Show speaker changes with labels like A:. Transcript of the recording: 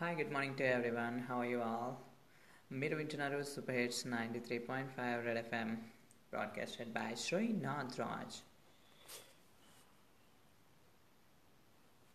A: Hi, good morning to everyone. How are you all? Midwinter Super Superhits 93.5 Red FM, broadcasted by Shri Nadraj.